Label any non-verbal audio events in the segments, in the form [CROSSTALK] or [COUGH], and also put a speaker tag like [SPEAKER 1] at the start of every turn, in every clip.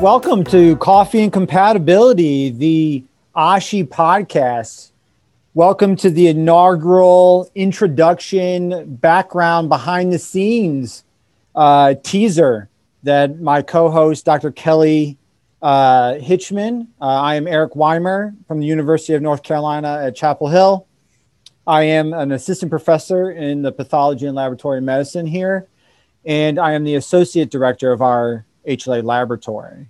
[SPEAKER 1] Welcome to Coffee and Compatibility, the Ashi podcast. Welcome to the inaugural introduction, background, behind the scenes uh, teaser that my co host, Dr. Kelly uh, Hitchman. Uh, I am Eric Weimer from the University of North Carolina at Chapel Hill. I am an assistant professor in the pathology and laboratory medicine here, and I am the associate director of our HLA laboratory.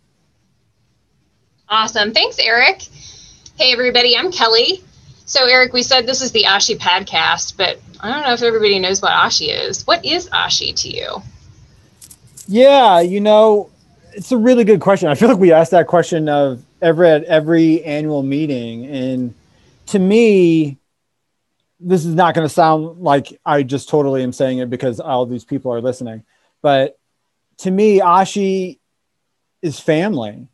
[SPEAKER 2] Awesome. Thanks, Eric. Hey, everybody, I'm Kelly. So, Eric, we said this is the Ashi podcast, but I don't know if everybody knows what Ashi is. What is Ashi to you?
[SPEAKER 1] Yeah, you know, it's a really good question. I feel like we ask that question of every at every annual meeting, and to me, this is not going to sound like I just totally am saying it because all these people are listening, but to me, Ashi is family.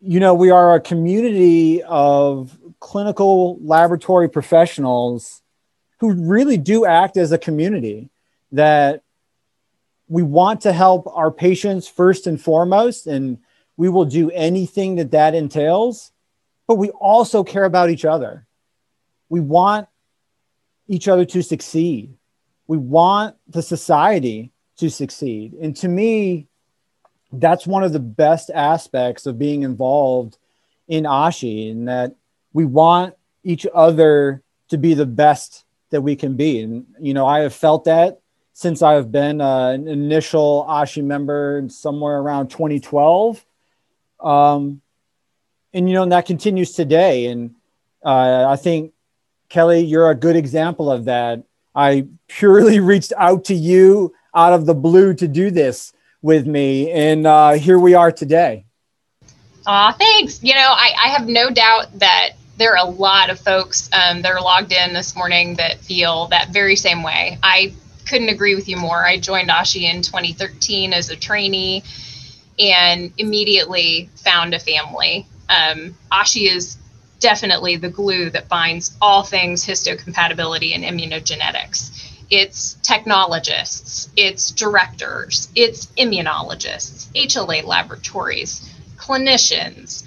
[SPEAKER 1] You know, we are a community of clinical laboratory professionals who really do act as a community that we want to help our patients first and foremost, and we will do anything that that entails. But we also care about each other. We want each other to succeed. We want the society to succeed. And to me, that's one of the best aspects of being involved in Ashi, in that we want each other to be the best that we can be. And, you know, I have felt that since I've been uh, an initial Ashi member somewhere around 2012. Um, and, you know, and that continues today. And uh, I think, Kelly, you're a good example of that. I purely [LAUGHS] reached out to you out of the blue to do this with me. And uh, here we are today.
[SPEAKER 2] Aw, thanks. You know, I, I have no doubt that there are a lot of folks um, that are logged in this morning that feel that very same way. I couldn't agree with you more. I joined Ashi in 2013 as a trainee and immediately found a family. Um, Ashi is definitely the glue that binds all things histocompatibility and immunogenetics. It's technologists, it's directors, it's immunologists, HLA laboratories, clinicians,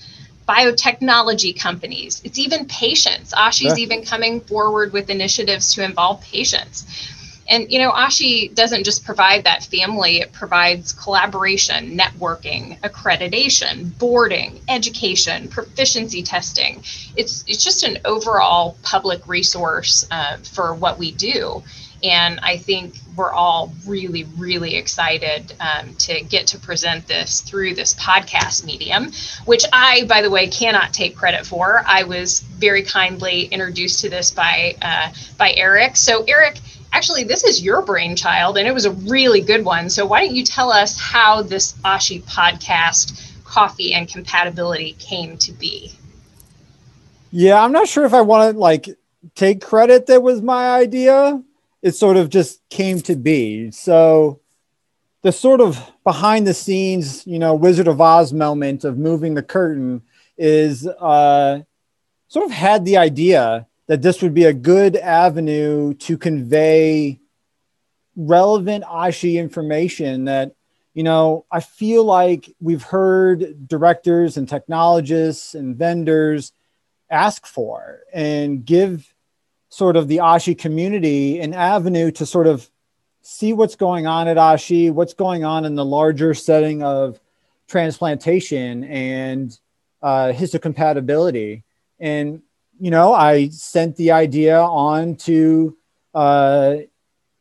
[SPEAKER 2] biotechnology companies, it's even patients. Ashi's yeah. even coming forward with initiatives to involve patients. And you know, Ashi doesn't just provide that family, it provides collaboration, networking, accreditation, boarding, education, proficiency testing. It's it's just an overall public resource uh, for what we do. And I think we're all really, really excited um, to get to present this through this podcast medium, which I, by the way, cannot take credit for. I was very kindly introduced to this by uh, by Eric. So, Eric, actually, this is your brainchild, and it was a really good one. So, why don't you tell us how this Ashi podcast, Coffee and Compatibility, came to be?
[SPEAKER 1] Yeah, I'm not sure if I want to like take credit that was my idea. It sort of just came to be. So, the sort of behind the scenes, you know, Wizard of Oz moment of moving the curtain is uh, sort of had the idea that this would be a good avenue to convey relevant Ashi information that, you know, I feel like we've heard directors and technologists and vendors ask for and give sort of the Ashi community an avenue to sort of see what's going on at Ashi, what's going on in the larger setting of transplantation and uh, histocompatibility. And you know, I sent the idea on to uh,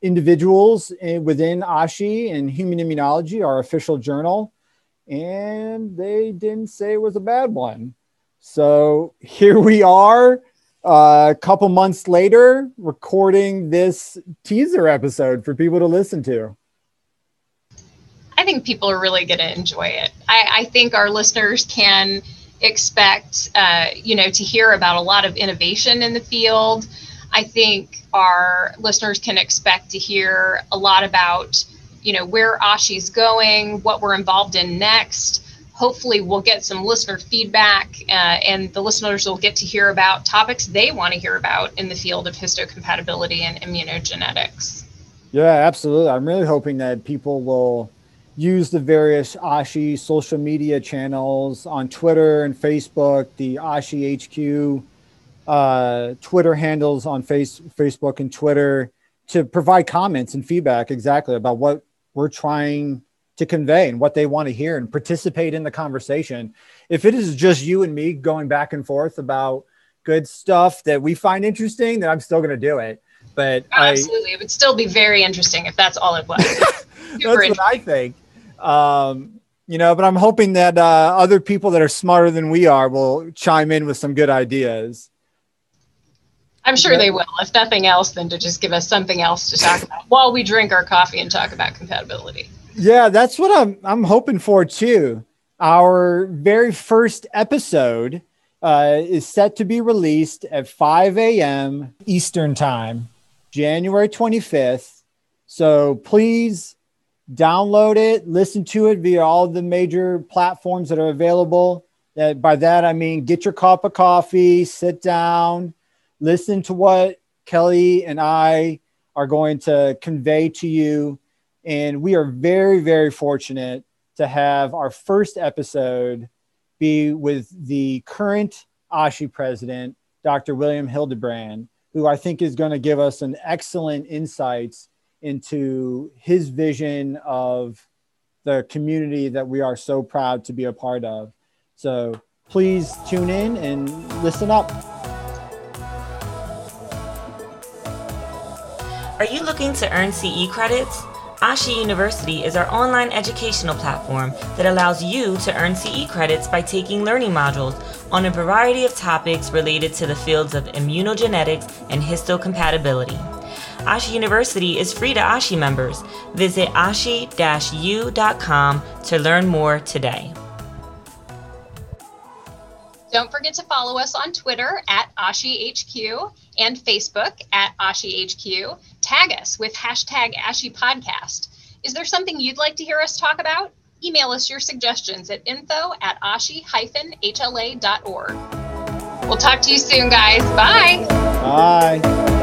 [SPEAKER 1] individuals within ASHI and Human Immunology, our official journal, and they didn't say it was a bad one. So [LAUGHS] here we are, a couple months later, recording this teaser episode for people to listen to.
[SPEAKER 2] I think people are really going to enjoy it. I, I think our listeners can expect, uh, you know, to hear about a lot of innovation in the field. I think our listeners can expect to hear a lot about, you know, where Ashi's going, what we're involved in next. Hopefully, we'll get some listener feedback, uh, and the listeners will get to hear about topics they want to hear about in the field of histocompatibility and immunogenetics.
[SPEAKER 1] Yeah, absolutely. I'm really hoping that people will use the various Ashi social media channels on Twitter and Facebook, the Ashi HQ uh, Twitter handles on face, Facebook and Twitter to provide comments and feedback exactly about what we're trying to convey and what they want to hear and participate in the conversation. If it is just you and me going back and forth about good stuff that we find interesting, then I'm still going to do it. But
[SPEAKER 2] oh, absolutely, I, it would still be very interesting if that's all it was. [LAUGHS]
[SPEAKER 1] that's what I think. Um, you know, but I'm hoping that uh, other people that are smarter than we are will chime in with some good ideas.
[SPEAKER 2] I'm sure they will, if nothing else, than to just give us something else to talk about while we drink our coffee and talk about compatibility.
[SPEAKER 1] Yeah, that's what I'm I'm hoping for too. Our very first episode uh, is set to be released at 5 a.m. Eastern Time, January 25th. So please download it, listen to it via all the major platforms that are available. That by that I mean get your cup of coffee, sit down, listen to what Kelly and I are going to convey to you. And we are very, very fortunate to have our first episode be with the current ASHI president, Dr. William Hildebrand, who I think is going to give us an excellent insights into his vision of the community that we are so proud to be a part of. So please tune in and listen up.
[SPEAKER 3] Are you looking to earn CE credits? Ashi University is our online educational platform that allows you to earn CE credits by taking learning modules on a variety of topics related to the fields of immunogenetics and histocompatibility. Ashi University is free to Ashi members. Visit ashi-u.com to learn more today.
[SPEAKER 2] Don't forget to follow us on Twitter at AshiHQ and Facebook at AshiHQ. Tag us with hashtag AshiPodcast. Is there something you'd like to hear us talk about? Email us your suggestions at info at ashi-hla.org. We'll talk to you soon, guys. Bye.
[SPEAKER 1] Bye.